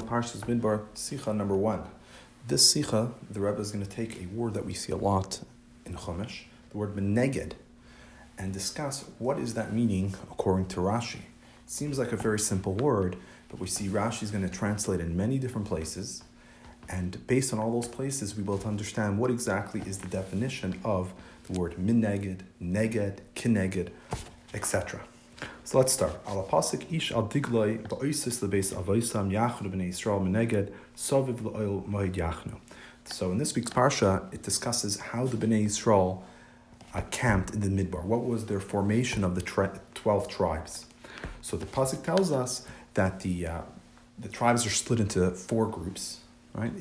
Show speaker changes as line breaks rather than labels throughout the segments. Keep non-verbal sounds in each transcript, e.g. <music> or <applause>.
Parshas Midbar Sicha number one. This Sicha, the Rebbe is going to take a word that we see a lot in Chumash, the word Meneged, and discuss what is that meaning according to Rashi. It seems like a very simple word, but we see Rashi is going to translate in many different places, and based on all those places, we will understand what exactly is the definition of the word Meneged, Neged, Kineged, etc. So let's start. Al ish al yachnu b'nei Yisrael meneged soviv moed yachnu. So in this week's parsha, it discusses how the Bnei Yisrael uh, camped in the Midbar. What was their formation of the tri- twelve tribes? So the pasuk tells us that the uh, the tribes are split into four groups. Right,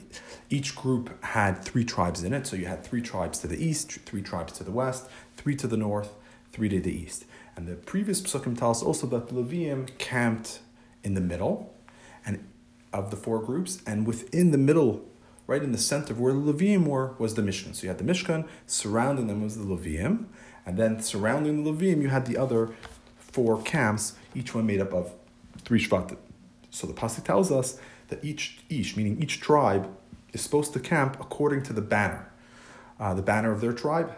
each group had three tribes in it. So you had three tribes to the east, three tribes to the west, three to the north, three to the east. And the previous psukim tell us also that the Levium camped in the middle and of the four groups, and within the middle, right in the center where the Levium were, was the Mishkan. So you had the Mishkan, surrounding them was the Levium, and then surrounding the Levium, you had the other four camps, each one made up of three Shvatim. So the Pasuk tells us that each Ish, meaning each tribe, is supposed to camp according to the banner, uh, the banner of their tribe,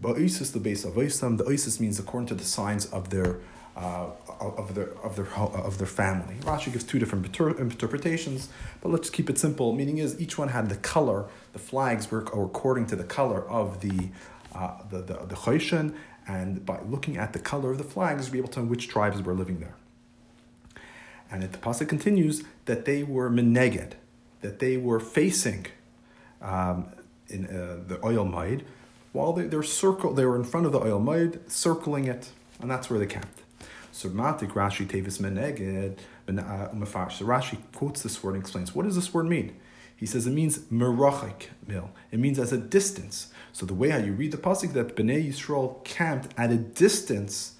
Ba'isis, the base of Islam, the Isis means according to the signs of their uh, of their of their of their family. Rashi gives two different interpretations, but let's keep it simple. Meaning is each one had the color. The flags were according to the color of the uh, the the, the Choshen, and by looking at the color of the flags, we able to know which tribes were living there. And the pasuk continues that they were meneged, that they were facing um, in uh, the Ohel Moed, while they, they're circle, they were in front of the Ohel Moed, circling it, and that's where they camped. So Rashi Tevis Meneged uh, So Rashi quotes this word and explains what does this word mean? He says it means merachik mil. It means as a distance. So the way how you read the pasuk that Bnei Yisrael camped at a distance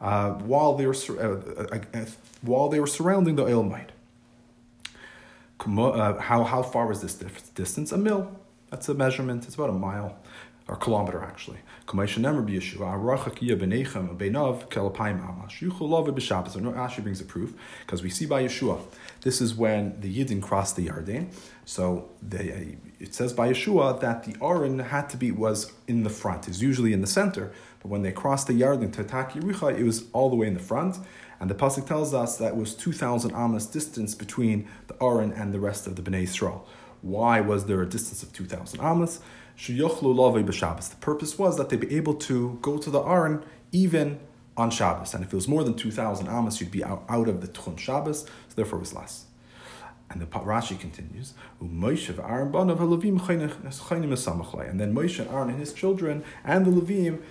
uh, while they were uh, uh, uh, while they were surrounding the Ohel Moed. Uh, how how far was this distance? A mil. That's a measurement. It's about a mile or kilometer actually. No, Rashi brings a proof because we see by Yehoshua. This is when the Yidden crossed the Yarden. So they, it says by Yehoshua that the Aron had to be was in the front. Is usually in the center, but when they crossed the Yarden to attack Yericha, it was all the way in the front. And the pasuk tells us that was two thousand amos distance between the Aron and the rest of the Bnei Israel. Why was there a distance of two thousand The purpose was that they'd be able to go to the Aron even on Shabbos. And if it was more than 2,000 Amos, you'd be out, out of the Tchum Shabbos, so therefore it was less. And the Rashi continues, and then Moshe and Aaron and his children and the Levim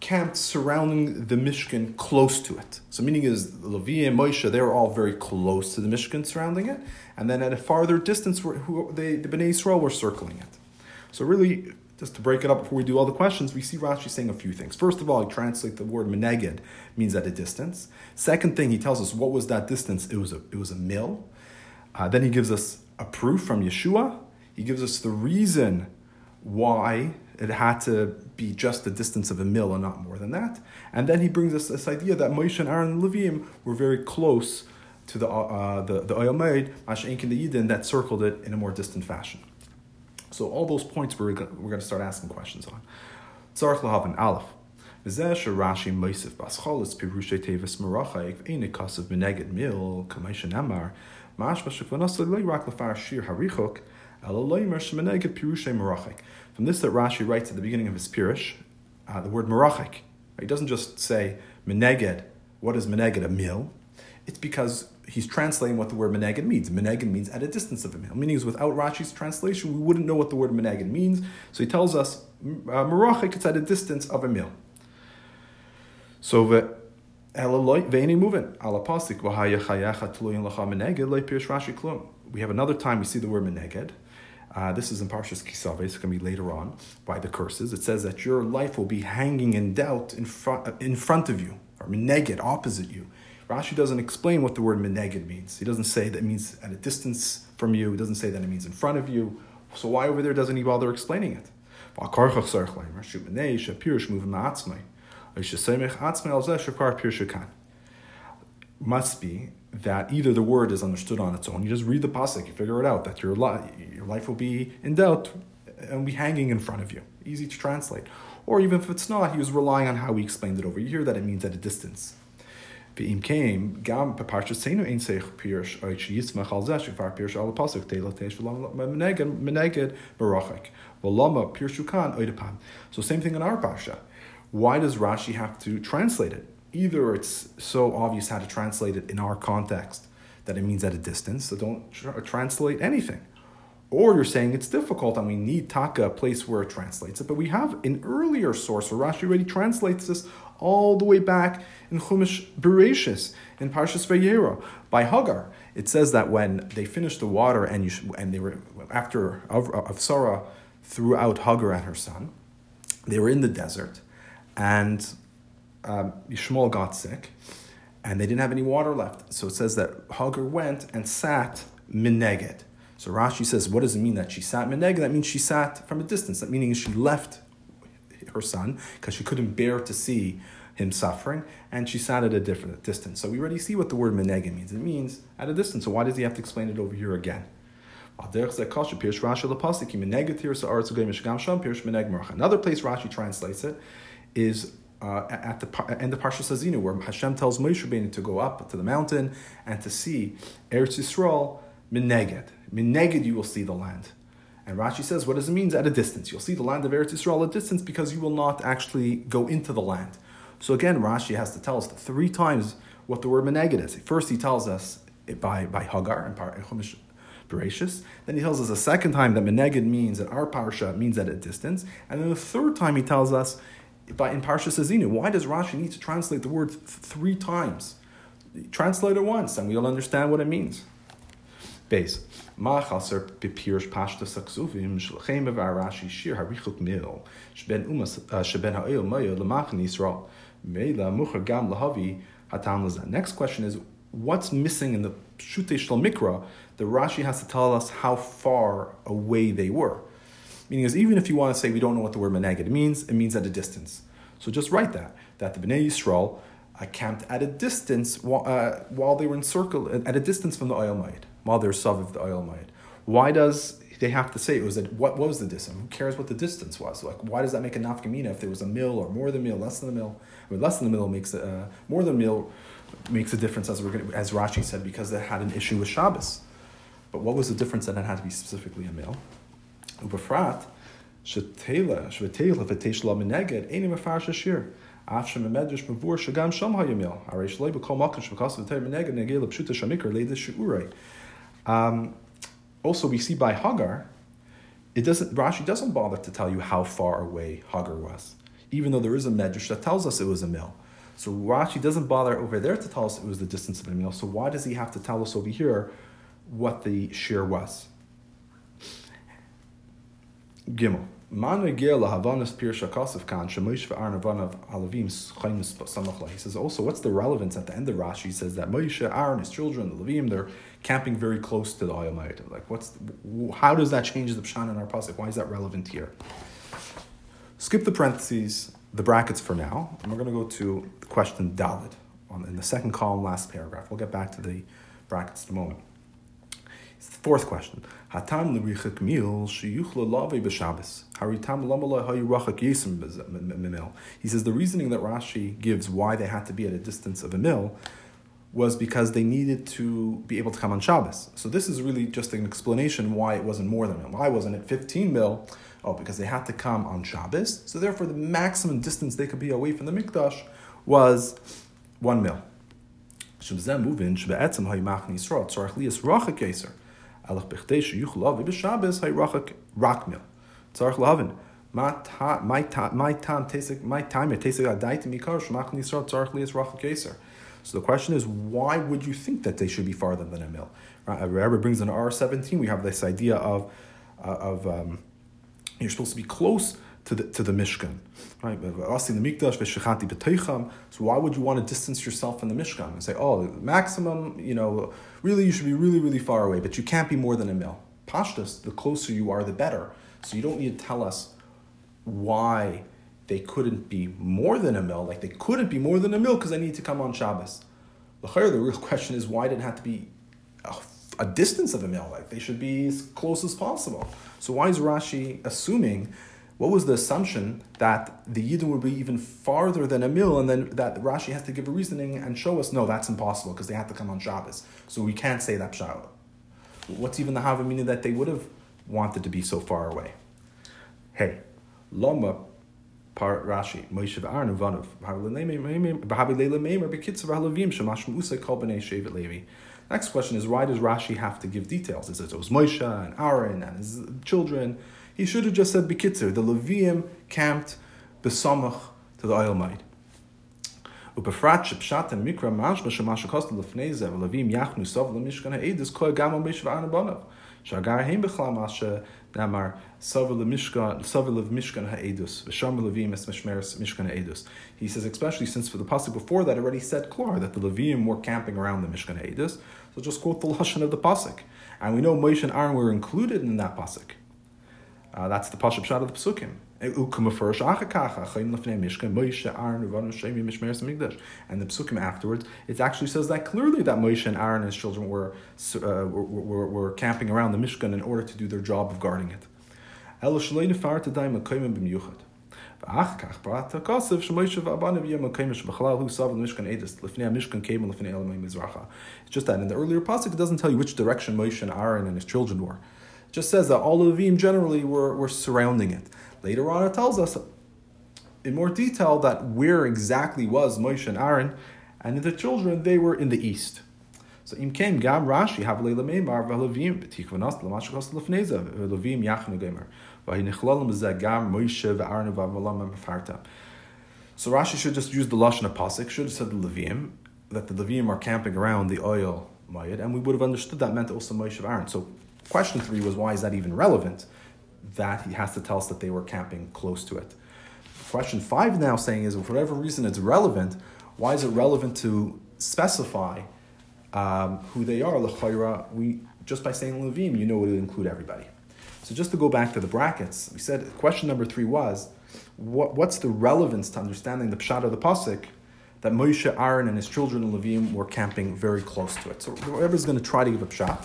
camped surrounding the Mishkan close to it. So meaning is Levi and Moshe, they were all very close to the Mishkan surrounding it, and then at a farther distance, who, they, the Bnei Israel were circling it. So really, just to break it up before we do all the questions, we see Rashi saying a few things. First of all, he translates the word meneged, means at a distance. Second thing, he tells us what was that distance? It was a, it was a mill. Uh, then he gives us a proof from Yehoshua. He gives us the reason why it had to be just a distance of a mill and not more than that. And then he brings us this idea that Moshe and Aaron and Levim were very close to the uh, the the Ohel Moed, Masha'inkin the Yidin, that circled it in a more distant fashion. So all those points we're we're going to start asking questions on. Tzarech lahavin aleph. V'zeh Rashi moisif bascholis pirushay tevis merachayik v'ene kasav beneged mil kamayshan amar mashma shekvanas loy rak lefar shir harichok elaloymer shemeneged pirushay merachayik. From this that Rashi writes at the beginning of his pirush, uh, the word merachayik. He doesn't just say meneged. What is meneged? A mil. It's because he's translating what the word meneged means. Meneged means at a distance of a mil. Meaning is without Rashi's translation, we wouldn't know what the word meneged means. So he tells us, uh, Merachik, it's at a distance of a mil. So the we have another time we see the word meneged. Uh, this is in Parshas Ki Savo. It's going to be later on by the curses. It says that your life will be hanging in doubt in front, in front of you, or meneged, opposite you. Rashi doesn't explain what the word meneged means. He doesn't say that it means at a distance from you. He doesn't say that it means in front of you. So why over there doesn't he bother explaining it? must be that either the word is understood on its own, you just read the pasuk, you figure it out, that your, li- your life will be in doubt and be hanging in front of you, easy to translate. Or even if it's not, he was relying on how we explained it over here, that it means at a distance. ואם כן, גם בפרשתנו אין צריך פירש, או שיסמך על זה שכבר פירש על הפסוק, תלתש מנגד ברוחק. ולמה פירשו כאן עוד פעם. So same thing in our parsha. Why does Rashi have to translate it? Either it's so obvious how to translate it in our context that it means at a distance, so don't tr- translate anything. Or you're saying it's difficult and we need taka, a place where it translates it. But we have an earlier source where Rashi already translates this all the way back in Chumash Bereshis, in Parshas Vayera, by Hagar. It says that when they finished the water and, you sh- and they were, after of, Sarah threw out Hagar and her son, they were in the desert and um, got sick and they didn't have any water left. So it says that Hagar went and sat mineged. So Rashi says, what does it mean that she sat mineged? That means she sat from a distance. That meaning she left her son because she couldn't bear to see him suffering, and she sat at a different distance. So we already see what the word menega means. It means at a distance. So why does he have to explain it over here again? Another place Rashi translates it is uh, at the end of Parshas Haazinu, where Hashem tells Moshe Rabbeinu to go up to the mountain and to see Eretz Yisrael mineged. Mineged, you will see the land. And Rashi says, what does it mean? At a distance. You'll see the land of Eretz Yisrael at a distance because you will not actually go into the land. So again, Rashi has to tell us three times what the word meneged is. First, he tells us by, by Hagar and Chumash Bereshis. Then he tells us a second time that meneged means that our parsha means at a distance. And then the third time he tells us by in Parshas Haazinu. Why does Rashi need to translate the word th- three times? Translate it once, and we'll understand what it means. Base. Shlachem of Arashi shir harichuk mil shben umas äh, shben meila gam lahavi hatam. Next question is what's missing in the Shute Shalom Mikra? The Rashi has to tell us how far away they were. Meaning is even if you want to say we don't know what the word menagid means, it means at a distance. So just write that that the Bnei Yisrael camped at a distance while, uh, while they were encircled at a distance from the Ohel Moed. Mother of the Ohel Moed. Why does they have to say it was that what, was the distance? Who cares what the distance was? Like, why does that make a nafkamina if there was a mill or more than a mill, less than a mill? I mean, less than a mill makes a, uh, more than a mill makes a difference, as we're gonna, as Rashi said, because they had an issue with Shabbos. But what was the difference that it had to be specifically a mill? Ubefrat, shetela, shvetela, v'teshla mineged, enim afar shashir. אף שממדרש מבואר שגם שם היה מיל, הרי שלא בכל מקום שבכסף יותר מנגד נגיע לפשוטה שמיקר לידי um, also, we see by Hagar, it doesn't, Rashi doesn't bother to tell you how far away Hagar was, even though there is a medrash that tells us it was a mill. So Rashi doesn't bother over there to tell us it was the distance of a mill. So why does he have to tell us over here what the shear was? Gimel. He says also, what's the relevance at the end of Rashi? He says that Moshe, Aaron, his children, the Levim, they're camping very close to the Ohel Moed. Like, what's how does that change the Pshan in our pasuk? Why is that relevant here? Skip the parentheses, the brackets for now, and we're going to go to the question Dalit on in the second column, last paragraph. We'll get back to the brackets in a moment. Fourth question. Hatam l'richak mil sheyuchla. Haritam lamalai hayurachak yesim. He says the reasoning that Rashi gives why they had to be at a distance of a mil was because they needed to be able to come on Shabbos. So this is really just an explanation why it wasn't more than a mil. Why wasn't it 15 mil? Oh, because they had to come on Shabbos. So therefore, the maximum distance they could be away from the Mikdash was one mil. Alach hayrachak rak mil. Tzarich lavin. My time, my time, my time, my time. So the question is, why would you think that they should be farther than a mil? Right? Rabbi brings in R seventeen. We have this idea of uh, of um, you're supposed to be close to the to the Mishkan, right? The Mikdash. So why would you want to distance yourself from the Mishkan and say, oh, maximum, you know, really you should be really really far away, but you can't be more than a mil. Pashtus, the closer you are, the better. So you don't need to tell us why they couldn't be more than a mil. Like they couldn't be more than a mil because they need to come on Shabbos. The real <laughs> question is why did it have to be a, a distance of a mil? Like they should be as close as possible. So why is Rashi assuming? What was the assumption that the Yidden would be even farther than a mil, and then that Rashi has to give a reasoning and show us no, that's impossible because they have to come on Shabbos, so we can't say that pshat. What's even the Hava meaning that they would have wanted to be so far away? Hey, Loma par Rashi, Moshe b'nei shevet Levi. Next question is why does Rashi have to give details? Is it, was Moshe and Aaron and his children? He should have just said Bekitzir, the Levium camped Besamach to the Ohel Moed. ובפרט שפשט המקרא משמע שמה שקוסטו לפני זה, ולווים יחנו סוב למשכן העדס, כל גם המש ואנו בונב. שהגר הם בכלל מה שנאמר, סובל He says, especially since for the pasuk before that already said klar, that the Levim were camping around the Mishkan Haedus, so just quote the <laughs> Lashon of the Pasuk. And we know Moshe and Aaron were included in that Pasuk. Uh, that's the pasuk shot of the psukim. And the psukim afterwards, it actually says that clearly that Moshe and Aaron and his children were, uh, were, were, were, camping around the Mishkan in order to do their job of guarding it. ואח כך פרט הכוסף שמוישה ואבניו יהיה מקיימש בכלל הוא סבל משכן עדס לפני המשכן קיימו לפני אלמי מזרחה. It's just that in the earlier pasuk it doesn't tell you which direction Moshe and Aaron and his children were. Just says that all of the Levim generally were, were surrounding it. Later on it tells us in more detail that where exactly was Moshe and Aaron and the children they were in the east. So im kem gam Rashi. So Rashi should just use the lashon pasuk. Should have said the Levium that the Levium are camping around the Ohel Moed, and we would have understood that meant also Moshe of Aaron. So question three was why is that even relevant? That he has to tell us that they were camping close to it. Question five now saying is, for whatever reason it's relevant, why is it relevant to specify um, who they are? L'chayra, we just by saying Levim, you know it would include everybody. So just to go back to the brackets, we said question number three was, what, what's the relevance to understanding the pshat of the pasuk that Moshe, Aaron, and his children in Levim were camping very close to it? So is going to try to give a pshat,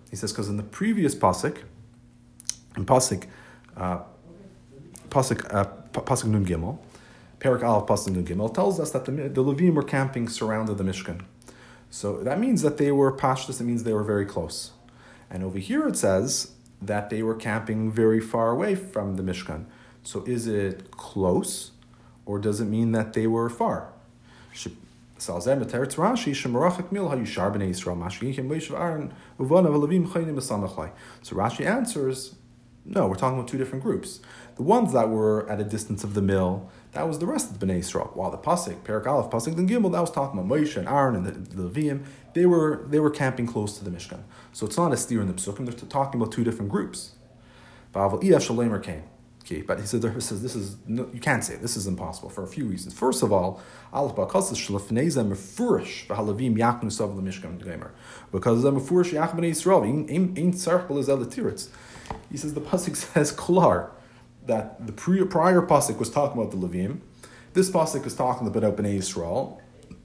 He says because in the previous pasuk, in pasuk, uh, pasuk uh, pasuk nun gimel, Perak Aleph pasuk nun gimel tells us that the, the Levim were camping surrounded the Mishkan. So that means that they were pashtus. It means they were very close. And over here it says that they were camping very far away from the Mishkan. So is it close, or does it mean that they were far? So Rashi answers, no, we're talking about two different groups. The ones that were at a distance of the mill, that was the rest of the Bnei Yisrael. While the Pasik, Perak Aleph, Pasik and Gimel, that was talking about Moshe and Aaron and the, Levium, they were, they were camping close to the Mishkan. So it's not a steer in the Psukim, they're talking about two different groups. But he said, says this is no, you can't say it. this is impossible for a few reasons. First of all, because the mefurish tzarchel is He says the pasuk <laughs> says klar that the prior pasuk was talking about the Levim. This pasuk is talking about Bnei Yisrael.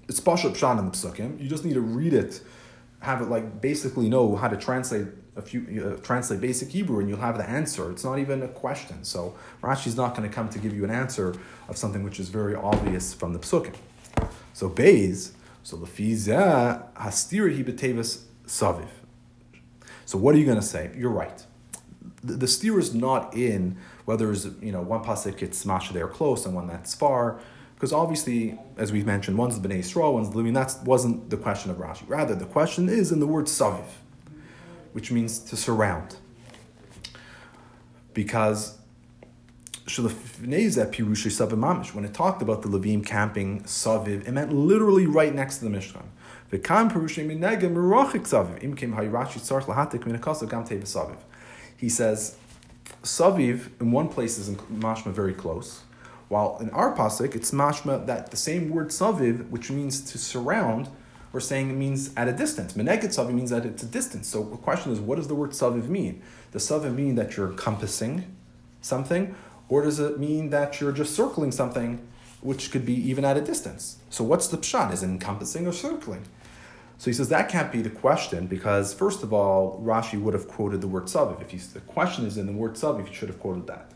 It's Pasha Pshan in the Psukim. You just need to read it, have it like basically know how to translate a few uh, translate basic Hebrew, and you'll have the answer. It's not even a question. So Rashi's not going to come to give you an answer of something which is very obvious from the Psukim. So Beis, so Lefizah Hastiri Hibetevis Saviv. So what are you going to say? You're right. The, the steer is not in whether it's you know one pasuk gets smashed there close and one that's far. Because obviously, as we've mentioned, one's the Bnei Yisrael, one's the Levim. That wasn't the question of Rashi. Rather, the question is in the word saviv, which means to surround. Because when it talked about the Levim camping saviv, it meant literally right next to the Mishkan. He says, saviv in one place is in mashma very close, while in our pasuk it's mashma that the same word saviv, which means to surround, we're saying it means at a distance. Meneged saviv means that it's a distance. So the question is, what does the word saviv mean? Does saviv mean that you're encompassing something, or does it mean that you're just circling something, which could be even at a distance? So what's the pshat? Is it encompassing or circling? So he says that can't be the question because, first of all, Rashi would have quoted the word saviv. If the question is in the word saviv, he should have quoted that.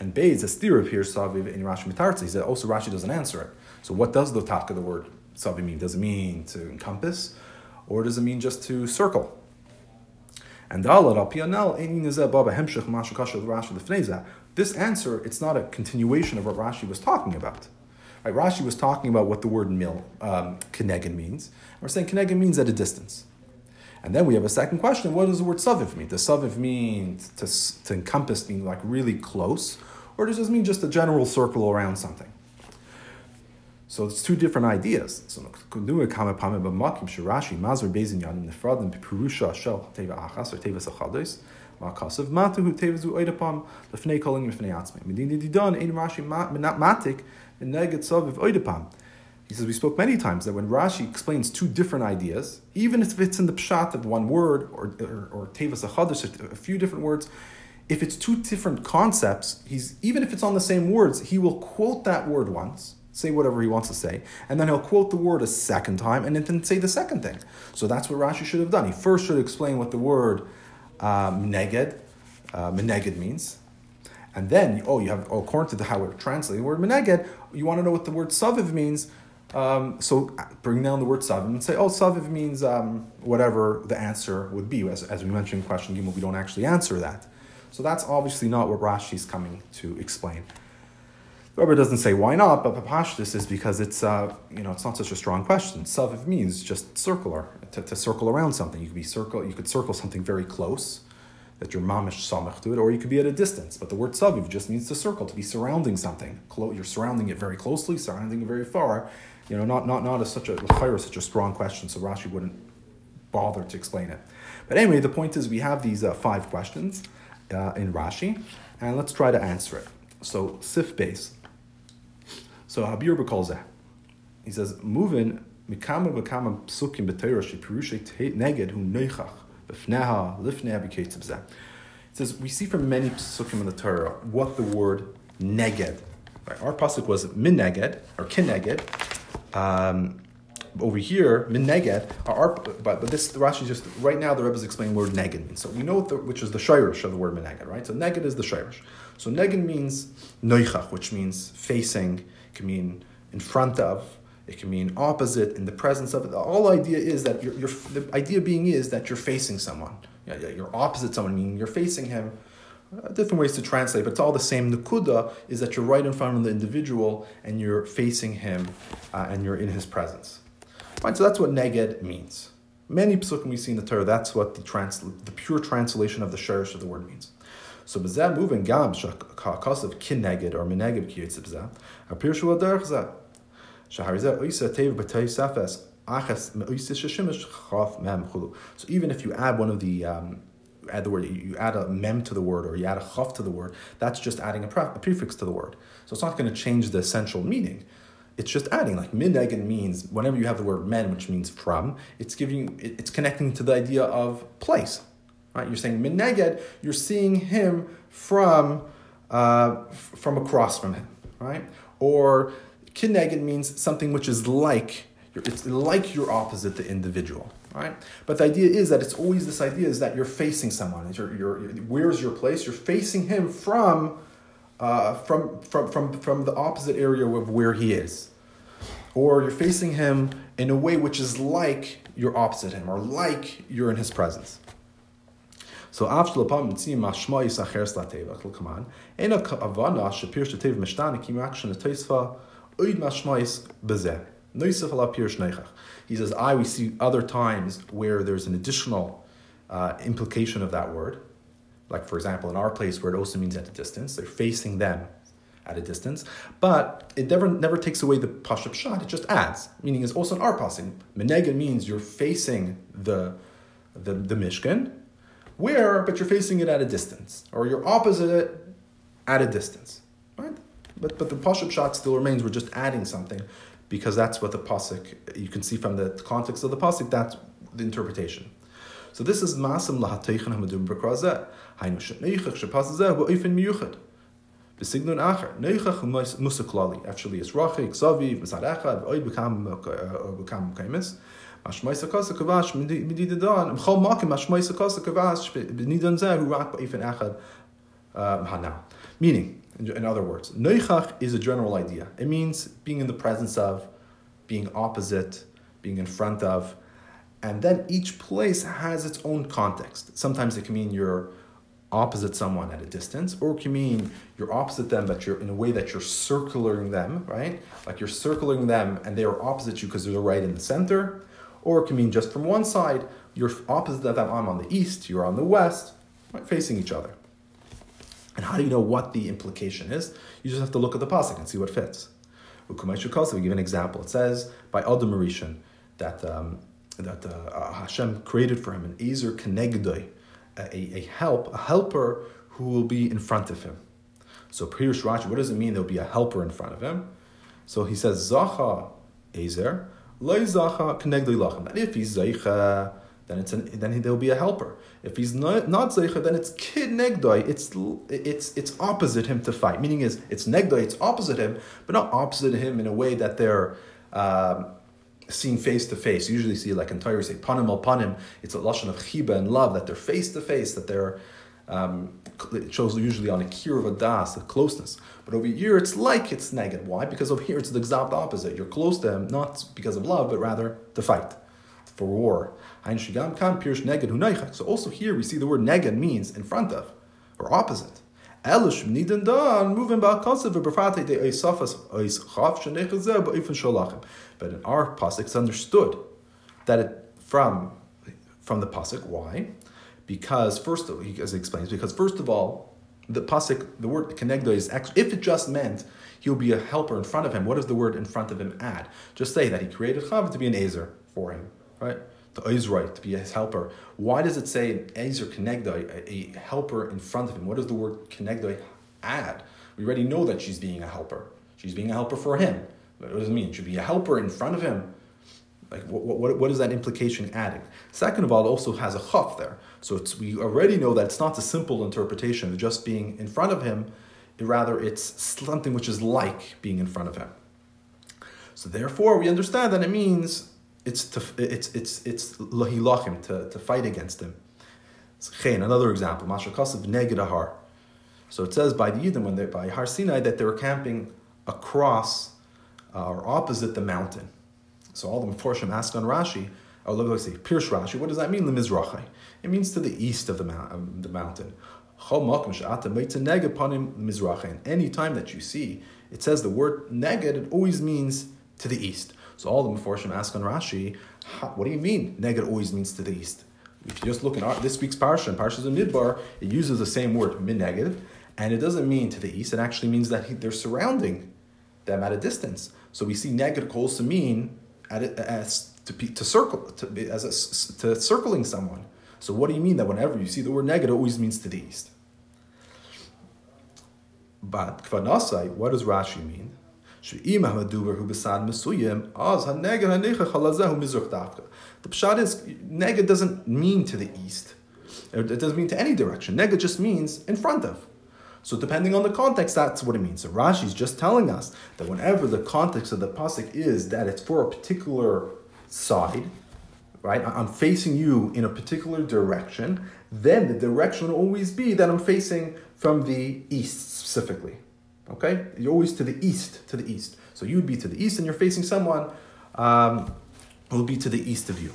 And Beis, a steer of here, saviv in Rashi Mitartzi, he said also Rashi doesn't answer it. So what does the talk of the word saviv mean? Does it mean to encompass, or does it mean just to circle? And this answer, it's not a continuation of what Rashi was talking about. Right, Rashi was talking about what the word mil, um, means. We're saying kinegin means at a distance. And then we have a second question: What does the word saviv mean? Does saviv mean to, to encompass, mean like really close, or does this mean just a general circle around something? So it's two different ideas. So shirashi mazur bezin yanim nefradim b'purusha shel teva achas or teva sachadis ma'kasav matu teva zu oidapam lefnei koling lefnei atzmei. Medin didon ein Rashi matik neged saviv oidapam. He says we spoke many times that when Rashi explains two different ideas, even if it's in the pshat of one word or or, or tevas a few different words, if it's two different concepts, he's even if it's on the same words, he will quote that word once, say whatever he wants to say, and then he'll quote the word a second time and then say the second thing. So that's what Rashi should have done. He first should explain what the word um, neged, uh, meneged means, and then oh you have oh, according to the, how we're translating the word meneged, you want to know what the word saviv means. Um, so bring down the word saviv and say, oh, saviv means um, whatever the answer would be. As, as we mentioned in question Gimel, we don't actually answer that. So that's obviously not what Rashi is coming to explain. The Rebbe doesn't say why not, but Papashtis is because it's uh, you know it's not such a strong question. Saviv means just circular to, to circle around something. You could be circle you could circle something very close that you're mamish samach to it, or you could be at a distance. But the word saviv just means to circle, to be surrounding something. You're surrounding it very closely, surrounding it very far, you know, not not not as such a such a strong question, so Rashi wouldn't bother to explain it. But anyway, the point is we have these uh, five questions uh, in Rashi, and let's try to answer it. So sif base. So Habir Bekolzeh. He says, Movin mikama bekama psukim b'teira shepirushe neged hu neichach b'fneha lifnei b'keitzibzeh. It says, we see from many psukim in the Torah what the word neged. Right? Our pasuk was min neged, or kin neged, um, over here, min neged, are, but, but this the Rashi just right now the Rebbe is explaining word neged means. So we know the, which is the shirish of the word min neged, right? So neged is the shirish. So neged means noichach, which means facing. It can mean in front of. It can mean opposite, in the presence of. The whole idea is that you're, you're the idea being is that you're facing someone. You're opposite someone, meaning you're facing him uh, different ways to translate, but it's all the same. Nukuda is that you're right in front of the individual and you're facing him uh, and you're in his presence. Fine, so that's what neged means. Many psukim we see in the Torah, that's what the, trans- the pure translation of the shirish of the word means. So b'zeh moving gam shakasav kin neged or mineged kiyetz b'zeh apir shua derech zeh shaharizeh oisa tev b'tei safes achas me'oisa shishimish chaf mem chulu. So even if you add one of the um, add the word, you add a mem to the word or you add a chaf to the word, that's just adding a, pre- a prefix to the word. So it's not going to change the essential meaning. It's just adding, like minegin means whenever you have the word men, which means from, it's giving, it's connecting to the idea of place. Right? You're saying mineged, you're seeing him from uh, from across from him, right? Or kineged means something which is like it's like you're opposite the individual right? But the idea is that it's always this idea is that you're facing someone. You're, you're, where's your place? You're facing him from, uh, from, from, from, from the opposite area of where he is. Or you're facing him in a way which is like you're opposite him, or like you're in his presence. So after lapam mitzim mashma yisacher slateva come on. Ena avana shapir shatev mishtani kim action teisva oid mashma bezeh. Noisef ala pir shneichach. He says, I, we see other times where there's an additional uh, implication of that word. Like, for example, in our place where it also means at a distance, they're facing them at a distance, but it never never takes away the pashup shot. It just adds, meaning it's also an arpasing. Meneged means you're facing the, the the mishkan, where but you're facing it at a distance, or you're opposite it at a distance, right? But but the pashup shot still remains. We're just adding something, because that's what the pasuk you can see from the context of the pasuk. That's the interpretation. So this is masam lahateichen hamadim b'krazeh. Hainu sheneichach shepasazeh ba'ofen miyuchad. B'signon acher. Neichach musaklali. Actually, it's rachik, become kaimis. Kavash. Mchol makim kavash zeh ba'ofen echad hanau. Meaning, in other words, neichach is a general idea. It means being in the presence of, being opposite, being in front of, and then each place has its own context. Sometimes it can mean you're opposite someone at a distance, or it can mean you're opposite them, but you're in a way that you're circling them, right? Like you're circling them and they are opposite you because they're right in the center. Or it can mean just from one side, you're opposite of them, I'm on the east, you're on the west, right? facing each other. And how do you know what the implication is? You just have to look at the pasuk and see what fits. We give an example. It says by Adam HaRishon that um, that uh, Hashem created for him an Ezer Kenegdoi, a, a help, a helper who will be in front of him. So Pirish Rashi, what does it mean there'll be a helper in front of him? So he says Zacha Ezer, Loi Zacha Lachem. That if he's Zaycha, then it's an, then there'll be a helper. If he's not not zeicha, then it's kid negdoi. It's it's it's opposite him to fight. Meaning is it's negdoi. It's opposite him, but not opposite him in a way that they're. Um, seen face to face. Usually see like in Torah say panim al panim. It's a lashon of chiba and love that they're face to face. That they're um, it shows usually on a kir of a das, a closeness. But over here it's like it's negative. Why? Because over here it's the exact opposite. You're close to him not because of love, but rather to fight, for war. So also here we see the word neged means in front of or opposite. But in our pasuk, it's understood that it from from the pasuk. Why? Because first, of, all, as he explains, because first of all, the pasuk, the word kenegdo is actually, if it just meant he will be a helper in front of him, what does the word in front of him add? Just say that he created Chav to be an Azer for him, right? Ezra to be his helper. Why does it say Ezer Kenegdoi, a helper in front of him? What does the word Kenegdoi add? We already know that she's being a helper. She's being a helper for him. What does it mean? Should be a helper in front of him. Like, what, what, what is that implication adding? Second of all, it also has a chaf there. So we already know that it's not a simple interpretation of just being in front of him, rather, it's something which is like being in front of him. So therefore, we understand that it means it's to, it's it's it's lahilachim to, to fight against him. Another example, Mashakasav neged har. So it says by the Yidden when they by Har Sinai that they were camping across uh, or opposite the mountain. So all the Meforshim ask on Rashi, or let's say Pirsh Rashi, what does that mean? Lemizrachai. It means to the east of the, mount, um, the mountain. Any time that you see, it says the word neged, it always means to the east. So all the Meforshim ask on Rashi, what do you mean neged always means to the east? If you just look at this week's parsha, Parshas Bamidbar, it uses the same word min negative, and it doesn't mean to the east. It actually means that he, they're surrounding them at a distance. So we see negative also mean at as to, to circle to, be as a, to circling someone. So what do you mean that whenever you see the word negative, it always means to the east? But kvanasai, what does Rashi mean? The pshat is nega doesn't mean to the east. Er, it doesn't mean to any direction. Nega just means in front of. So depending on the context, that's what it means. So Rashi is just telling us that whenever the context of the pasuk is that it's for a particular side, right? I'm facing you in a particular direction, then the direction will always be that I'm facing from the east specifically. Okay? You're always to the east, to the east. So you would be to the east and you're facing someone um, who will be to the east of you.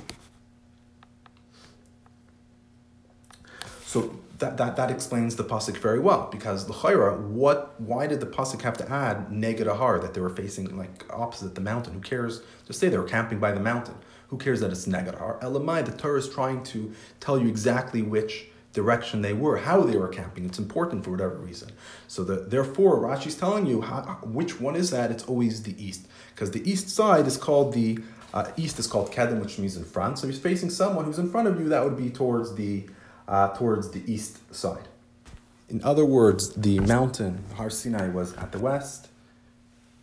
So that, that, that explains the pasuk very well because the chayra, what why did the pasuk have to add negedahar that they were facing like opposite the mountain? Who cares? Just say they were camping by the mountain. Who cares that it's neged ahar? Elamai, the Torah is trying to tell you exactly which direction they were, how they were camping. It's important for whatever reason. So the, therefore, Rashi's telling you how, which one is that. It's always the east because the east side is called the uh, east is called kedem, which means in front. So he's facing someone who's in front of you. That would be towards the uh, towards the east side. In other words, the mountain Har Sinai was at the west,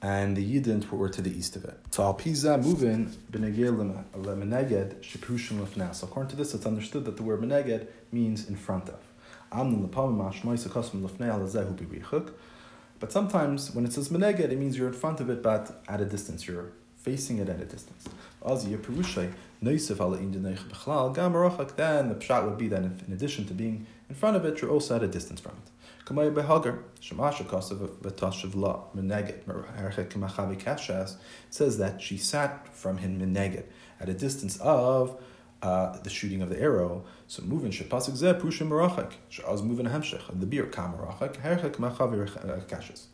and the Yidden were to the east of it. So Al Piza moving lemeneged sheprushim lefnas. According to this, it's understood that the word meneged means in front of. But sometimes when it says meneged, it means you're in front of it, but at a distance. You're facing it at a distance. Then the pshat would be that in addition to being in front of it, you're also at a distance from it. Says that she sat from him meneged at a distance of uh, the shooting of the arrow. So moving shepasik zeh prushim merachak. She'az moving hemshech. The beer kam merachak. Herchak machavi kashes.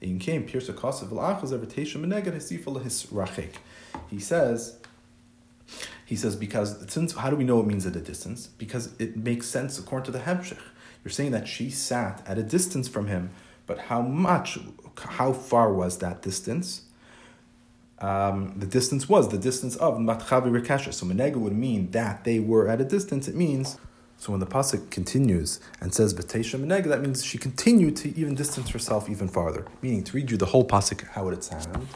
In came pierce a kosav v'lachaz evertation meneged hisifal his rachik. He says. He says because since how do we know it means at a distance? Because it makes sense according to the hemshech. You're saying that she sat at a distance from him, but how much, how far was that distance? Um, the distance was the distance of Matchavi Rekesha. So Menega would mean that they were at a distance. It means, so when the Pasuk continues and says Batesha Menega, that means she continued to even distance herself even farther. Meaning, to read you the whole Pasuk, how would it sound?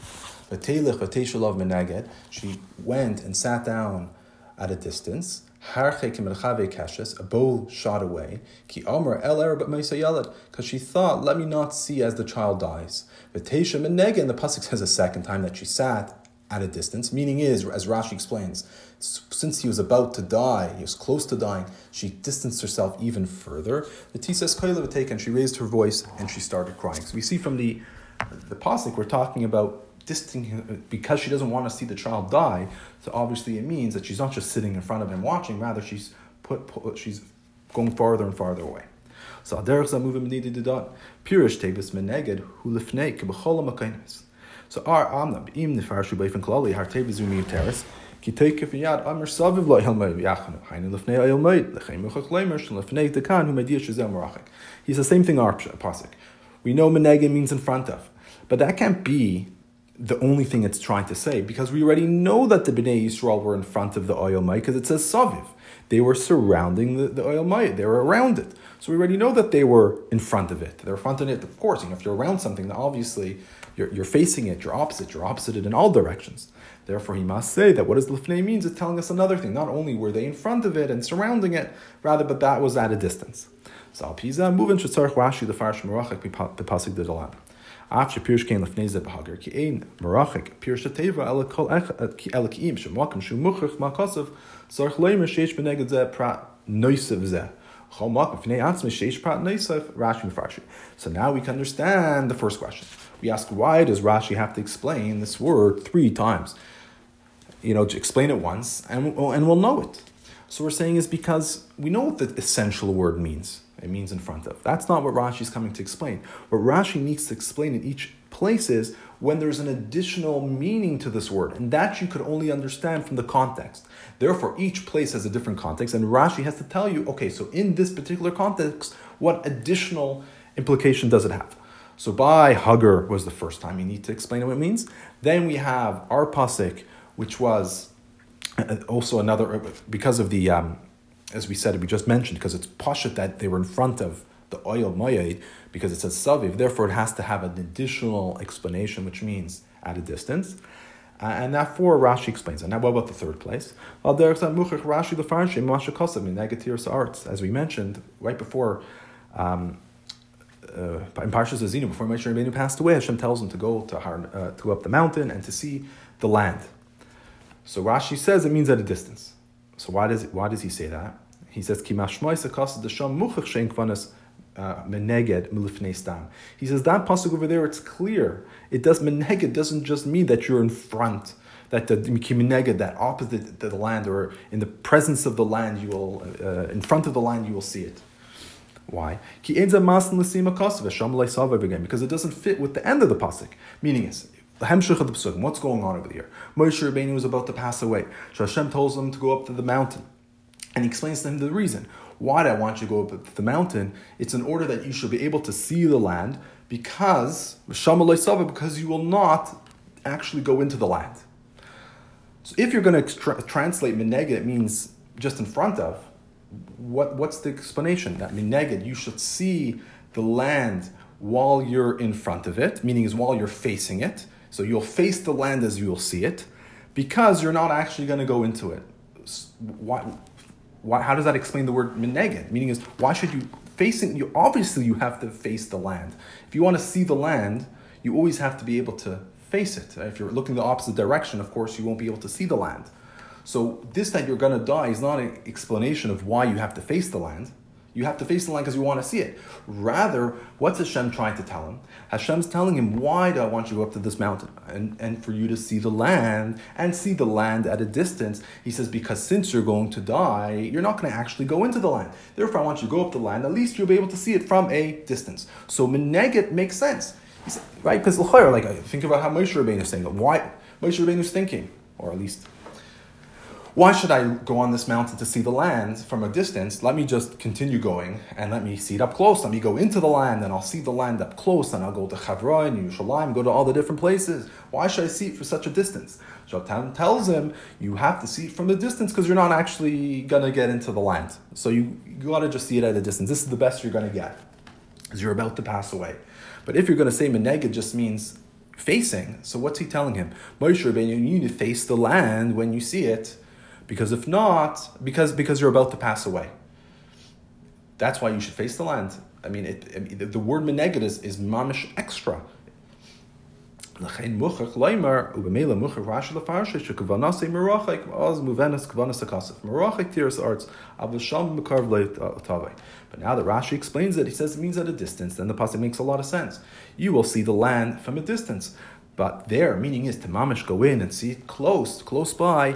She went and sat down at a distance a bow shot away, ki omer el because she thought, let me not see as the child dies. V'teisha menegen, the pasuk says a second time that she sat at a distance. Meaning is, as Rashi explains, since he was about to die, he was close to dying, she distanced herself even further. The Tisas Koilev and she raised her voice and she started crying. So we see from the the pasuk we're talking about distancing because she doesn't want to see the child die. So obviously it means that she's not just sitting in front of him watching, rather she's put, put she's going farther and farther away. So. So our amna im nifarshu beifin klali har tevis umi teres ki teike fin yad amr saviv lo helmei yachanu hainu lifnei ayel meid lechem yuchach leimer shel lifnei dekan hu mediya shazel marachik. He's the same thing our pasuk. We know meneged means in front of, but that can't be the only thing it's trying to say because we already know that the Bnei Yisrael were in front of the Ohel Moed because it says Saviv. They were surrounding the, the Ohel Moed, they were around it. So we already know that they were in front of it. They're in front of it, of course. You know, if you're around something, then obviously you're, you're facing it, you're opposite, you're opposite it in all directions. Therefore, he must say that what does means? is telling us another thing. Not only were they in front of it and surrounding it, rather, but that was at a distance. So al piza moving shetzarch Rashi the farsh merachak b'pasik didalan. אף שפירש כן לפני זה בהגר, כי אין מרחק פירש הטבע אלא כל אלא כי אם שמקום שהוא מוכרח מהכוסף, צריך לומר שיש בנגד זה פרט נויסף זה. So now we can understand the first question. We ask, why does Rashi have to explain this word three times? You know, explain it once and, and we'll know it. So we're saying is because we know what the essential word means. It means in front of. That's not what Rashi is coming to explain. What Rashi needs to explain in each place is when there's an additional meaning to this word, and that you could only understand from the context. Therefore, each place has a different context, and Rashi has to tell you, okay, so in this particular context, what additional implication does it have? So by Hagar was the first time you need to explain what it means. Then we have our pasuk, which was also another because of the um, as we said, we just mentioned, because it's pashat that they were in front of the Ohel Moed, because it says saviv, therefore it has to have an additional explanation, which means at a distance. Uh, and therefore Rashi explains it. Now, what about the third place? Rashi as we mentioned right before. Um, uh, in Parshas Azinu, before Moshe Rabbeinu passed away, Hashem tells him to go to, Har, uh, to up the mountain and to see the land. So Rashi says it means at a distance. So why does why does he say that? He says shenkvanas uh, meneged milifnei stam. He says that pasuk over there, it's clear. It does meneged doesn't just mean that you're in front, that the kimeneged, that opposite the land, or in the presence of the land, you will uh, in front of the land you will see it. Why? Because it doesn't fit with the end of the pasuk. Meaning is the hemshich of the pasuk. What's going on over here? Moshe Rabbeinu was about to pass away. So Hashem tells him to go up to the mountain And he explains to him the reason. Why do I want you to go up to the mountain? It's in order that you should be able to see the land because because you will not actually go into the land. So if you're going to tra- translate mineged, it means just in front of. What, what's the explanation? That mineged, you should see the land while you're in front of it, meaning is while you're facing it. So you'll face the land as you'll see it, because you're not actually going to go into it. Why, why, how does that explain the word mineged? Meaning is why should you facing you obviously you have to face the land. If you want to see the land, you always have to be able to face it. If you're looking the opposite direction, of course, you won't be able to see the land. So this that you're going to die is not an explanation of why you have to face the land. You have to face the land because you want to see it. Rather, what's Hashem trying to tell him? Hashem's telling him, why do I want you to go up to this mountain? And, and for you to see the land and see the land at a distance. He says, because since you're going to die, you're not going to actually go into the land. Therefore, I want you to go up the land. At least you'll be able to see it from a distance. So Meneged makes sense. Said, right? Because like think about how Moshe Rabbeinu is saying. Why Moshe Rabbeinu is thinking, or at least why should I go on this mountain to see the land from a distance? Let me just continue going and let me see it up close. Let me go into the land and I'll see the land up close and I'll go to Chavra and Yerushalayim, go to all the different places. Why should I see it for such a distance? Shatan tells him you have to see it from a distance because you're not actually going to get into the land. So you, you got to just see it at a distance. This is the best you're going to get because you're about to pass away. But if you're going to say Meneged just means facing, so what's he telling him? Moshe Rabbeinu, you need to face the land when you see it because if not, because because you're about to pass away. That's why you should face the land. I mean, it, the word meneged is, is mamish extra. Arts uh, But now that Rashi explains it, he says it means at a distance. Then the pasuk makes a lot of sense. You will see the land from a distance, but there meaning is to mamish go in and see it close, close by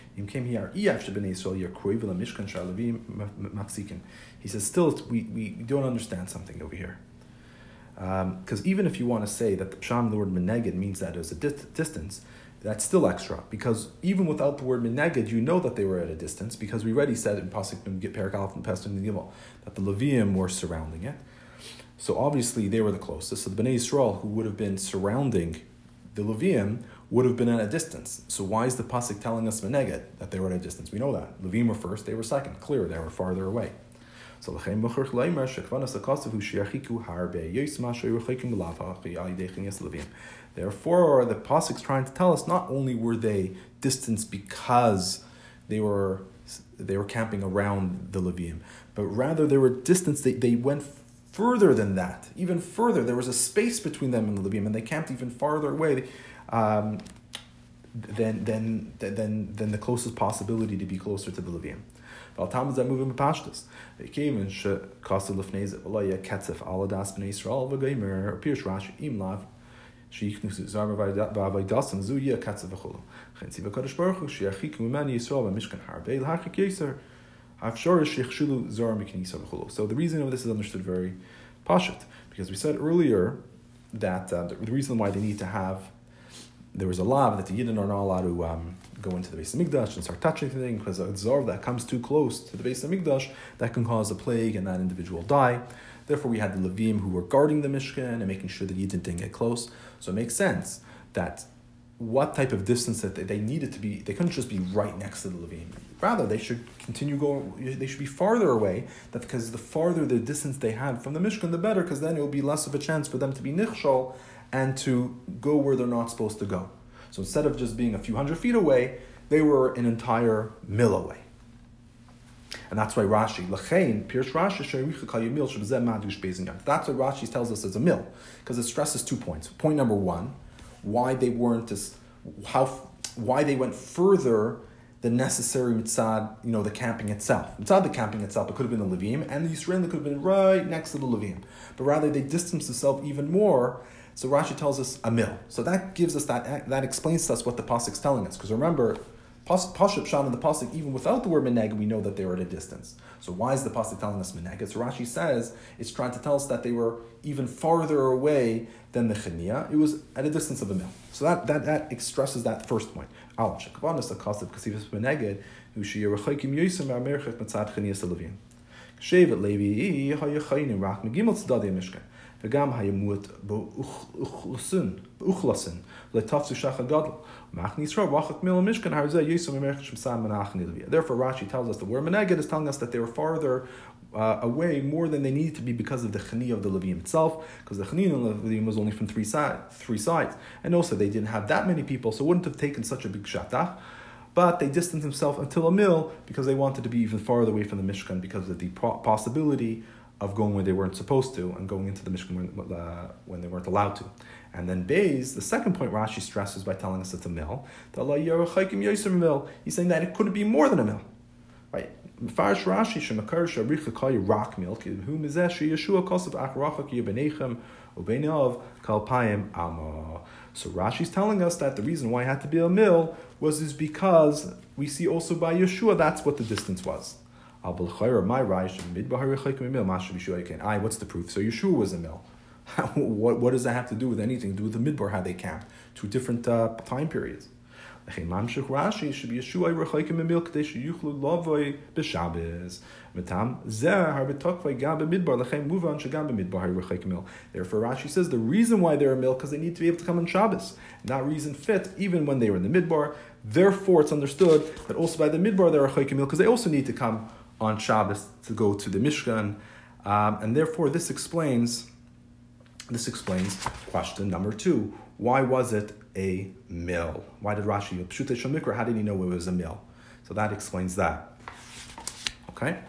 He says, still, we, we don't understand something over here. Because um, even if you want to say that the psham, the word meneged, means that there's a di- distance, that's still extra. Because even without the word meneged, you know that they were at a distance, because we already said in Pasuk Perak Aleph and Pesach and Gimel that the Levium were surrounding it. So obviously they were the closest. So the Bnei Yisrael, who would have been surrounding the Levium, would have been at a distance. So why is the pasuk telling us meneged that they were at a distance? We know that Levim were first, they were second. Clear, they were farther away. So. Therefore, are the pasuk's trying to tell us not only were they distanced because they were they were camping around the Levim, but rather they were distanced. They, they went further than that, even further. There was a space between them and the Levim, and they camped even farther away Um, than, than, than, than the closest possibility to be closer to the Levim. Val Talmud that moving bepashtus. It came in she kasa lefneze v'loya ketzef aladas b'nei Yisrael v'geimer appears Rashi im lav שיכנו זר ועבודתם זו יהיה קצב וכולו. לכן ציווה הקדוש ברוך הוא שירחיקו ממני ישראל במשכן הרבה להרחיק יסר. האפשר שיכשילו זר מכניסה וכולו. So the reason of this is understood very pashut, because we said earlier that uh, the reason why they need to have there was a law that the Yidden are not allowed to um, go into the base of Mikdash and start touching things because a zor that comes too close to the base of Mikdash that can cause a plague and that individual die. Therefore, we had the Levim who were guarding the Mishkan and making sure that Yidden didn't get close. So it makes sense that what type of distance that they needed to be, they couldn't just be right next to the Levim. Rather, they should continue going, they should be farther away, that because the farther the distance they had from the Mishkan, the better, because then it will be less of a chance for them to be nichshol and to go where they're not supposed to go. So instead of just being a few hundred feet away, they were an entire mill away. And that's why Rashi, Lachain, Pirsh Rashi, That's what Rashi tells us as a mill, because it stresses two points. Point number one, why they weren't as, how, why they went further the necessary mitzad, you know, the camping itself. Mitzad the camping itself, it could have been the Levim, and the Yisraelim could have been right next to the Levim. But rather, they distanced themselves even more. So Rashi tells us a mill. So that gives us that, that explains to us what the Pasuk's telling us. Because remember, Pashup Sham in the Pasuk, even without the word Meneg, we know that they were at a distance. So why is the Pasuk telling us Meneg? So Rashi says it's trying to tell us that they were even farther away than the Chania. It was at a distance of a mil. So that, that, that stresses that first point. Al Shekavanas Akasav Kasivas Meneged, Ushi Yerechoikim Yosem Amerchek Matzad Chania Salavim. Shevet Levi, Hayachayim Rak Megimel Tzadadi Mishkan. וגם הימות באוכלסן, באוכלסן, לתפסו שח הגדל. Therefore, Rashi tells us the word Meneged is telling us that they were farther uh, away more than they needed to be because of the chani of the Levim itself, because the chani of the Levim was only from three, side, three sides. And also, they didn't have that many people, so it wouldn't have taken such a big shatach. But they distanced themselves until a mill because they wanted to be even farther away from the Mishkan because of the possibility of going when they weren't supposed to and going into the Mishkan when, uh, when they weren't allowed to. And then Beis, the second point Rashi stresses by telling us it's a mill. He's saying that it couldn't be more than a mill. Right? So Rashi's telling us that the reason why it had to be a mill was is because we see also by Yehoshua that's what the distance was. My Rashi midbar ha'ichakim emil. I. What's the proof? So Yehoshua was a mill. <laughs> what, what does that have to do with anything? Do with the midbar how they count? Two different uh, time periods. Rashi should be Yehoshua Rechoikim Emil Kadesh Yuchlu Har Rechoikim Therefore, Rashi says the reason why they're a mill because they need to be able to come on Shabbos. And that reason fit even when they were in the midbar. Therefore, it's understood that also by the midbar they're a Rechoikim Emil because they also need to come on Shabbos to go to the Mishkan. Um, and therefore, this explains this explains question number two. Why was it a mill? Why did Rashi, Pshute Shemikra, how did he know it was a mill? So that explains that. Okay?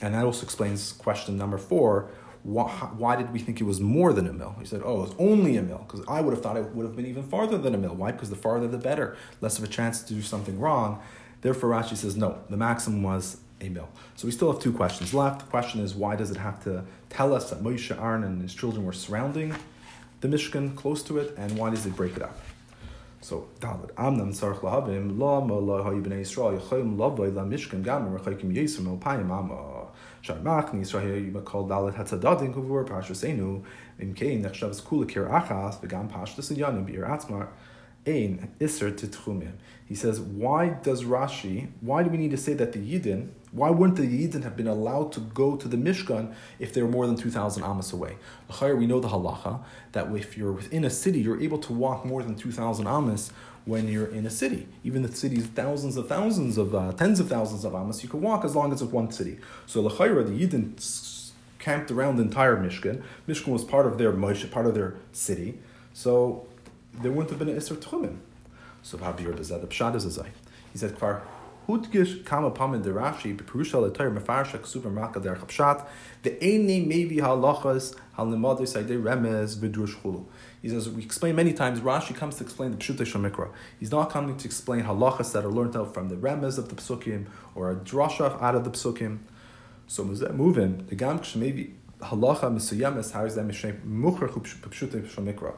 And that also explains question number four. Why, why, did we think it was more than a mill? He said, oh, it was only a mill, because I would have thought it would have been even farther than a mill. Why? Because the farther the better, less of a chance to do something wrong. Therefore, Rashi says, no, the maximum was a mill. So we still have two questions left. The question is, why does it have to tell us that Moshe, Aaron, and his children were surrounding the Mishkan, close to it, and why does it break it up? So, David, Amnam Sarach Lahabim, La Mola Hayibnei Yisrael, Yachayim Lavoi La Mishkan, Gamim, Rechaykim Yisrael, Melpayim Amma, Sharmach, Yisrael, Yibakal Dalet Hatzadadin, Kuvur, Pashasenu, Imkein, Nechshavas Kulikir Achas, Vegam Pashtas Yanim, Bir Atzmar, Ein, Isser Titchumim. He says, why does Rashi, why do we need to say that the Yidden, why wouldn't the Yidden have been allowed to go to the Mishkan if they were more than 2,000 amas away? We know the halacha that if you're within a city, you're able to walk more than 2,000 amas when you're in a city. Even the city is thousands of thousands of, uh, tens of thousands of amas, you can walk as long as it's one city. So the Yidden camped around the entire Mishkan. Mishkan was part of their part of their city. So there wouldn't have been an Isser Tchumim. So Habir does that. The Pshat is a He said, Kvar Hudgish kama pamin de Rashi beperusha l'toyer mefarsha ksuva maka der chapshat ve'eni mevi halachas halimadu saydei remez v'drush. He says we explain many times. Rashi comes to explain the pshutei shemikra. He's not coming to explain halachas that are learned out from the remez of the psukim or a drasha out of the psukim. So moving the gam maybe halacha mesuyames how is that mishneh muchar pshutei shemikra.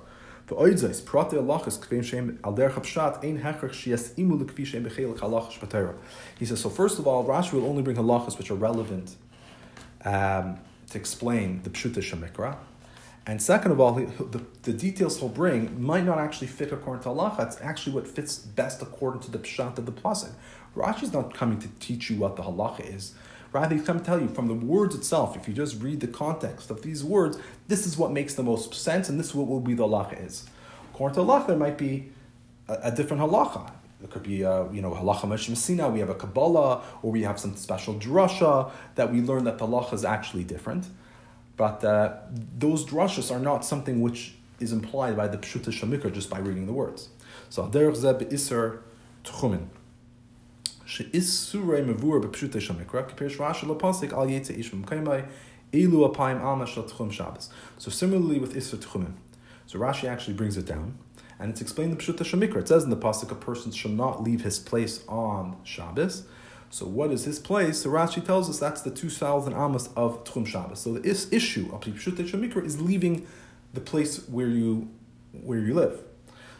V'oidzais, prate alachas kvein shem al derech ein hechach shias imu lekvi shem halachas. He says, so first of all, Rashi will only bring halachas which are relevant um, to explain the pshuta shemikra. And second of all, the, the, details he'll bring might not actually fit according to halacha. It's actually what fits best according to the pshat of the pasuk. Rashi's not coming to teach you what the halacha is. Rather, he's come to tell you from the words itself, if you just read the context of these words, this is what makes the most sense, and this is what will be the halacha is. According to halacha, there might be a, a different halacha. It could be, a, you know, halacha meshmasina, we have a Kabbalah, or we have some special drasha that we learn that the halacha is actually different. But uh, those drashas are not something which is implied by the pshuta shamikra just by reading the words. So, derech zeb iser tchumin al ish apayim alma Shabbos. So similarly with isra Tchumim. So Rashi actually brings it down, and it's explained in Pshutei Shamikra. It says in the pasuk, a person shall not leave his place on Shabbos. So what is his place? So Rashi tells us that's the 2,000 amas of Tchum Shabbos. So the is- issue of Pshutei Shamikra is leaving the place where you, where you live.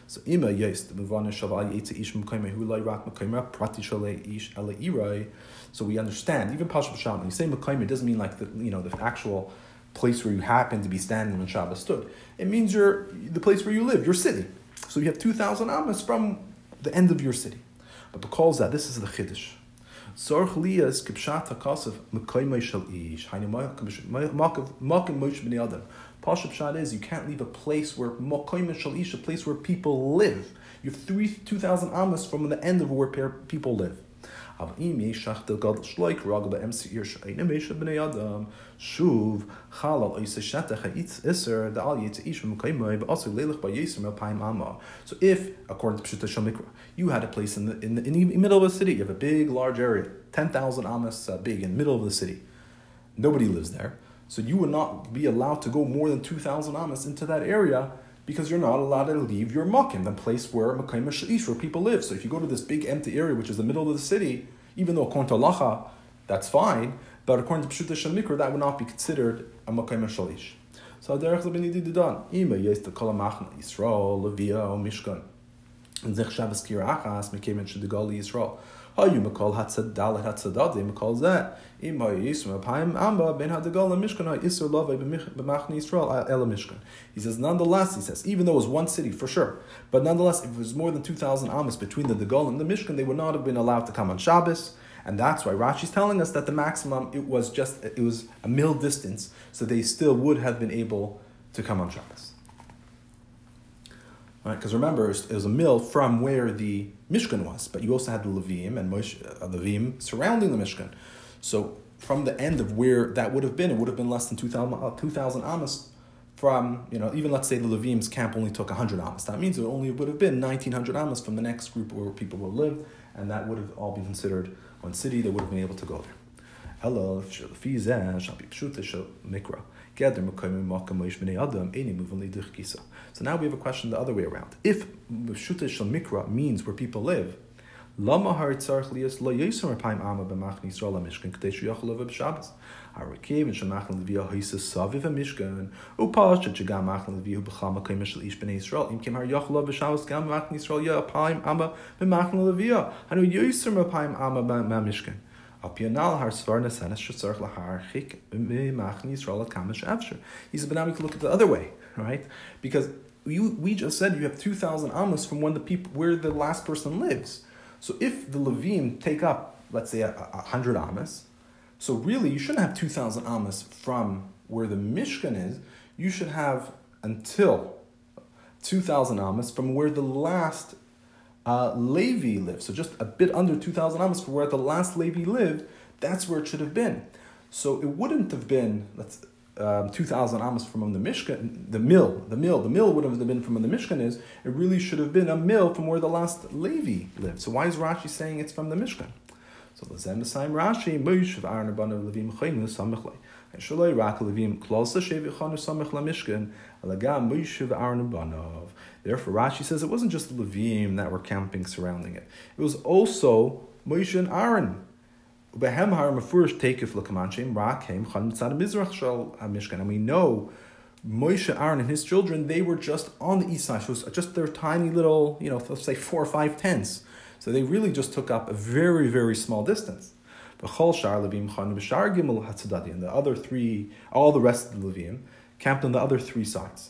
So ima yes the muvana shaval yetze ish mekayme hu loy rak mekayme prati shale ish ele irai. So we understand even pashup b'shalom. When you say mekayme, it doesn't mean like the you know the actual place where you happen to be standing when Shabbos stood. It means you're the place where you live, your city. So you have two thousand amas from the end of your city. But because that this is the chiddush. Zorch liyas kipshat hakasav mekayme shal ish. Hainu makim moish b'nei adam. Pashup Shad is you can't leave a place where Mokoim Shalish, a place where people live. You have three two thousand amas from the end of where people live. So if, according to Pshuta Shemikra, you had a place in the, in the, in the middle of the city, you have a big, large area, 10,000 amas uh, big in the middle of the city, nobody lives there, so you would not be allowed to go more than 2,000 amas into that area because you're not allowed to leave your makim, the place where Makayim Sha'ish, where people live. So if you go to this big empty area, which is the middle of the city, even though according to Lacha, that's fine, but according to Pshuta Shemikra, that would not be considered a Makayim Shalish. So Derech Zabini Didan, Ima Yes the Kolamachna Yisrael, Levia, or Mishkan. Zech Shabbos Kirachas, Mekim and Shadigali Yisrael. Hayu Makol Hatzadadim, Makol Zeh. He says, nonetheless, he says, even though it was one city for sure, but nonetheless, if it was more than 2,000 amas between the Degol and the Mishkan, they would not have been allowed to come on Shabbos. And that's why Rashi's telling us that the maximum, it was just, it was a mil distance, so they still would have been able to come on Shabbos. Right? Because remember, it was a mill from where the Mishkan was, but you also had the Levim and Moshe, uh, Levim surrounding the Mishkan. So from the end of where that would have been, it would have been less than 2,000 uh, 2, amas from, you know, even let's say the Levim's camp only took 100 amas. That means it only would have been 1,900 amas from the next group where people would live, and that would have all been considered one city. They would have been able to go there. Hello, mikra. So now we have a question the other way around. If Pshuta Shal Mikra means where people live, Lama har tzarch lias lo yisur paim ama b'machn Yisrael ha-mishkan k'tei shu yachol ova b'Shabbos. Harakev and shemachn leviyah hoisa saviv ha-mishkan upash shagam machn leviyah b'chama k'im shel ish b'nei Yisrael im kim har yachol ova b'Shabbos gam machn Yisrael ya paim ama b'machn leviyah hanu yisur paim ama b'mishkan. Apianal har svarna senes shetzarch lahar chik b'machn Yisrael at kamish avsher. He said, but now we can look at the other way, right? Because you, we just said you have 2,000 amas from when the where the last person lives. So if the Levim take up, let's say, a, a hundred amas, so really you shouldn't have two thousand amas from where the Mishkan is. You should have until two thousand amas from where the last uh, Levi lived. So just a bit under two thousand amas from where the last Levi lived. That's where it should have been. So it wouldn't have been. Let's um, 2,000 amos from the Mishkan, the mill, the mill, the mill would have been from the Mishkan is, it really should have been a mill from where the last Levi lived. So why is Rashi saying it's from the Mishkan? So the Zem Saim Rashi, Moish of Aaron Abana Levim Chaynu Samichlai. And Shalai Rak Levim Klosa Shevichanu Samichla Mishkan, Alagam Moish of Aaron Abanov. Therefore, Rashi says it wasn't just the Levim that were camping surrounding it, it was also Moshe and Aaron Behem har mafurish takif lekamanchim rakim chan mitzad mizrach shel mishkan, and we know Moshe, Aaron, and his children they were just on the east side, so just their tiny little, you know, let's say four or five tents. So they really just took up a very very small distance. And the other three, all the rest of the levim camped on the other three sides.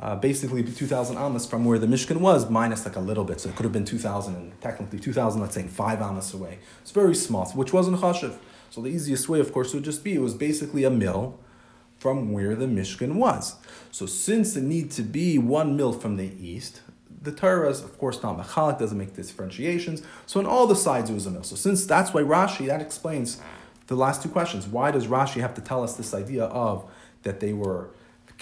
uh, basically 2,000 amas from where the Mishkan was, minus like a little bit. So it could have been 2,000, and technically 2,000, let's say, five amas away. It's very small, which wasn't chashiv. So the easiest way, of course, would just be it was basically a mill from where the Mishkan was. So since it need to be one mill from the east, the Torah is, of course, not machalik, doesn't make differentiations. So on all the sides, it was a mill. So since that's why Rashi, that explains the last two questions. Why does Rashi have to tell us this idea of that they were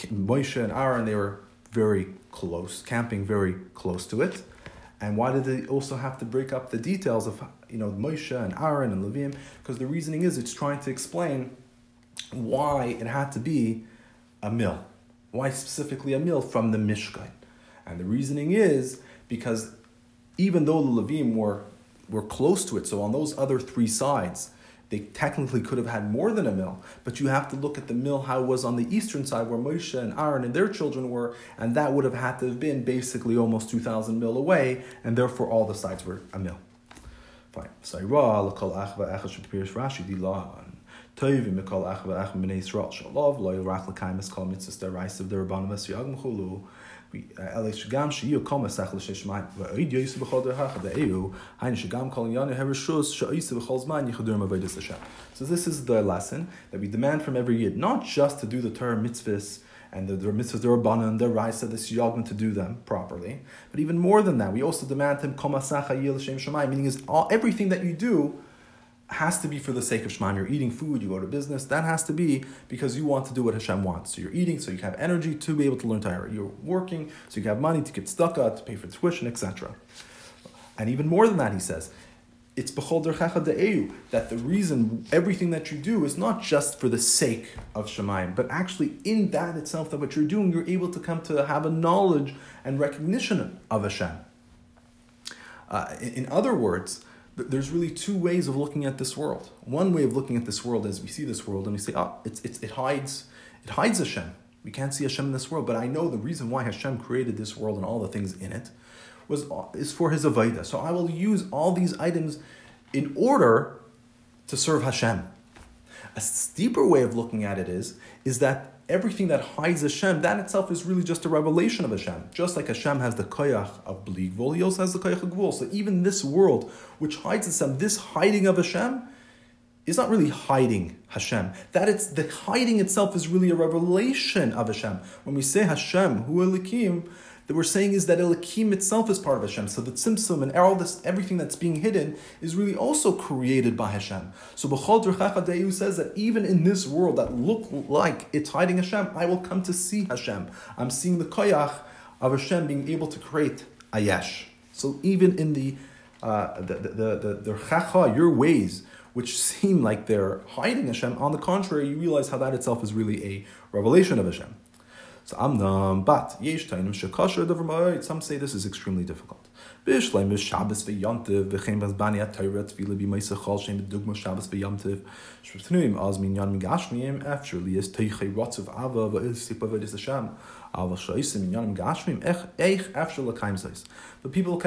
Moshe and Aaron, they were very close, camping very close to it? And why did they also have to break up the details of you know Moshe and Aaron and Levim? Because the reasoning is it's trying to explain why it had to be a mill. Why specifically a mill from the Mishkan? And the reasoning is because even though the Levim were, were close to it, so on those other three sides, they technically could have had more than a mill, but you have to look at the mill how it was on the eastern side where Moshe and Aaron and their children were, and that would have had to have been basically almost 2,000 mil away, and therefore all the sides were a mill. Fine. Toivi mikol ach v'ach b'nei Yisrael shalov lo yirach l'kaim es kol mitzvahs derais of the Rabbanim es yag mechulu אלא שגם שיהיו כל מסך לששמיים, ואויד יויסו בכל דרך דאיהו, היינו שגם כל עניין הרשוס שאויסו בכל זמן יחדור מעבודת השם. So this is the lesson that we demand from every Yid, not just to do the Torah mitzvahs and the, the mitzvahs, the Rabbanan, the Raisa, the Siyagman to do them properly, but even more than that, we also demand him kol masach hayil shem shemayim, meaning is all, everything that you do has to be for the sake of Shema. You're eating food, you go to business, that has to be because you want to do what Hashem wants. So you're eating so you have energy to be able to learn Torah. You're working so you have money to get stuck to pay for tuition, etc. And even more than that, he says, it's that the reason everything that you do is not just for the sake of Shemaim, but actually in that itself, that what you're doing, you're able to come to have a knowledge and recognition of Hashem. Uh, in other words, there's really two ways of looking at this world. One way of looking at this world is we see this world and we say, oh, it's, it's, it hides it hides Hashem. We can't see Hashem in this world, but I know the reason why Hashem created this world and all the things in it was uh, is for His avodah. So I will use all these items in order to serve Hashem. A steeper way of looking at it is is that everything that hides Hashem, that itself is really just a revelation of Hashem. Just like Hashem has the koyach of Bligvul, he also has the koyach of Gvul. So even this world, which hides Hashem, this hiding of Hashem, is not really hiding Hashem. That it's the hiding itself is really a revelation of Hashem. When we say Hashem, Hu Elikim, that we're saying is that Elikim itself is part of Hashem. So the Tzimtzum and all this, everything that's being hidden is really also created by Hashem. So B'chol Deyu says that even in this world that look like it's hiding Hashem, I will come to see Hashem. I'm seeing the koyach of Hashem being able to create Ayesh. So even in the uh, the, the, the, the, the your ways, which seem like they're hiding Hashem, on the contrary, you realize how that itself is really a revelation of Hashem. So amnam, but yesh tainim shekasher Some say this is extremely difficult. Bishleim is Shabbos v'yontiv v'chem atayra tefila shem b'dugma Shabbos az liyas teichei rotzav ava v'is sipa Hashem ava shaisim min yan migashmiyim ech eich l'kaim people.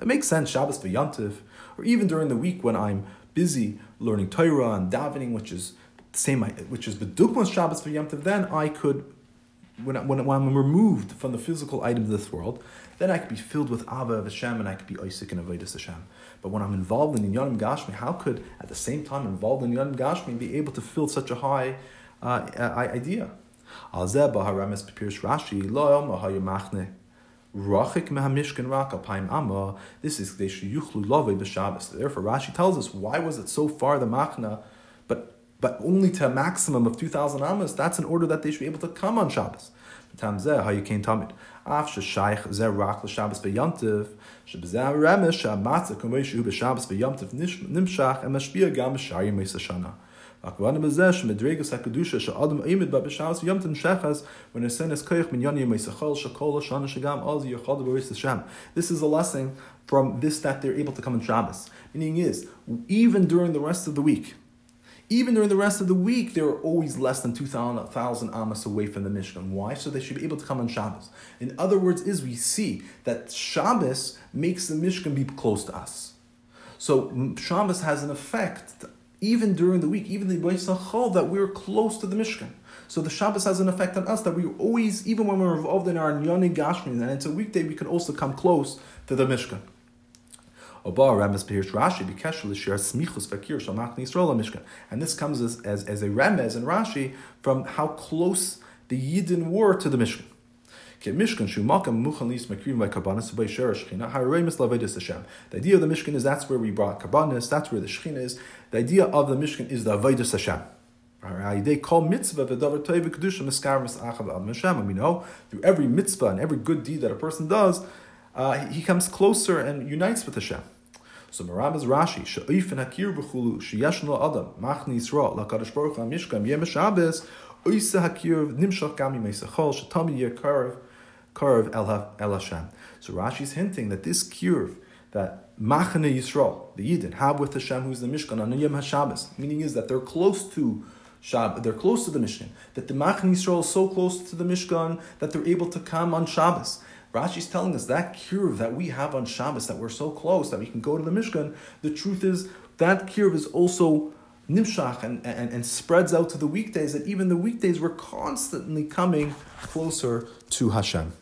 It makes sense Shabbos v'yontiv or even during the week when I'm busy learning Torah and davening, which is same, which is the b'dugma Shabbos v'yontiv, then I could when, when, when I'm removed from the physical item of this world, then I could be filled with Ava of Hashem and I could be Isaac and Avedis Hashem. But when I'm involved in Inyanim Gashmi, how could, at the same time, involved in Inyanim Gashmi, be able to fill such a high uh, idea? Alpaim amma. This is. Therefore, Rashi tells us why was it so far the machna, but but only to a maximum of 2,000 amas, that's in order that they should be able to come on Shabbos. How you zeh nimshach and hashana. When a is Hashem. This is a lesson from this that they're able to come on Shabbos. Meaning is, even during the rest of the week, even during the rest of the week, they were always less than 2,000 amas away from the Mishkan. Why? So they should be able to come on Shabbos. In other words, is we see that Shabbos makes the Mishkan be close to us. So Shabbos has an effect even during the week, even the Beisachol, that we're close to the Mishkan. So the Shabbos has an effect on us that we always, even when we're involved in our Nyani Gashmin, and it's a weekday, we can also come close to the Mishkan. And this comes as, as, as a Remez in Rashi from how close the Yidden were to the Mishkan. The idea of the Mishkan is that's where we brought karbanis, that's where the shechina is. The idea of the Mishkan is the avedis Hashem. They call mitzvah. And we know through every mitzvah and every good deed that a person does, uh, he comes closer and unites with Hashem. So Maram is Rashi, she'oif and hakir b'chulu, she'yesh no adam, machni Yisrael, lakadosh baruch ha-mishkam, yem Shabbos, oisa hakir nimshach gami meisachol, shetami yer karv, karv el Hashem. So Rashi's hinting that this curve, that Machane Yisrael, the Yidden, have with Hashem, who's the Mishkan, on Yom HaShabbos, meaning is that they're close to Shab, they're close to the Mishkan, that the Machane Yisrael is so close to the Mishkan that they're able to come on Shabbos. Rashi's telling us that curve that we have on Shabbos, that we're so close that we can go to the Mishkan, the truth is that curve is also nimshach and, and, and spreads out to the weekdays, that even the weekdays we're constantly coming closer to Hashem.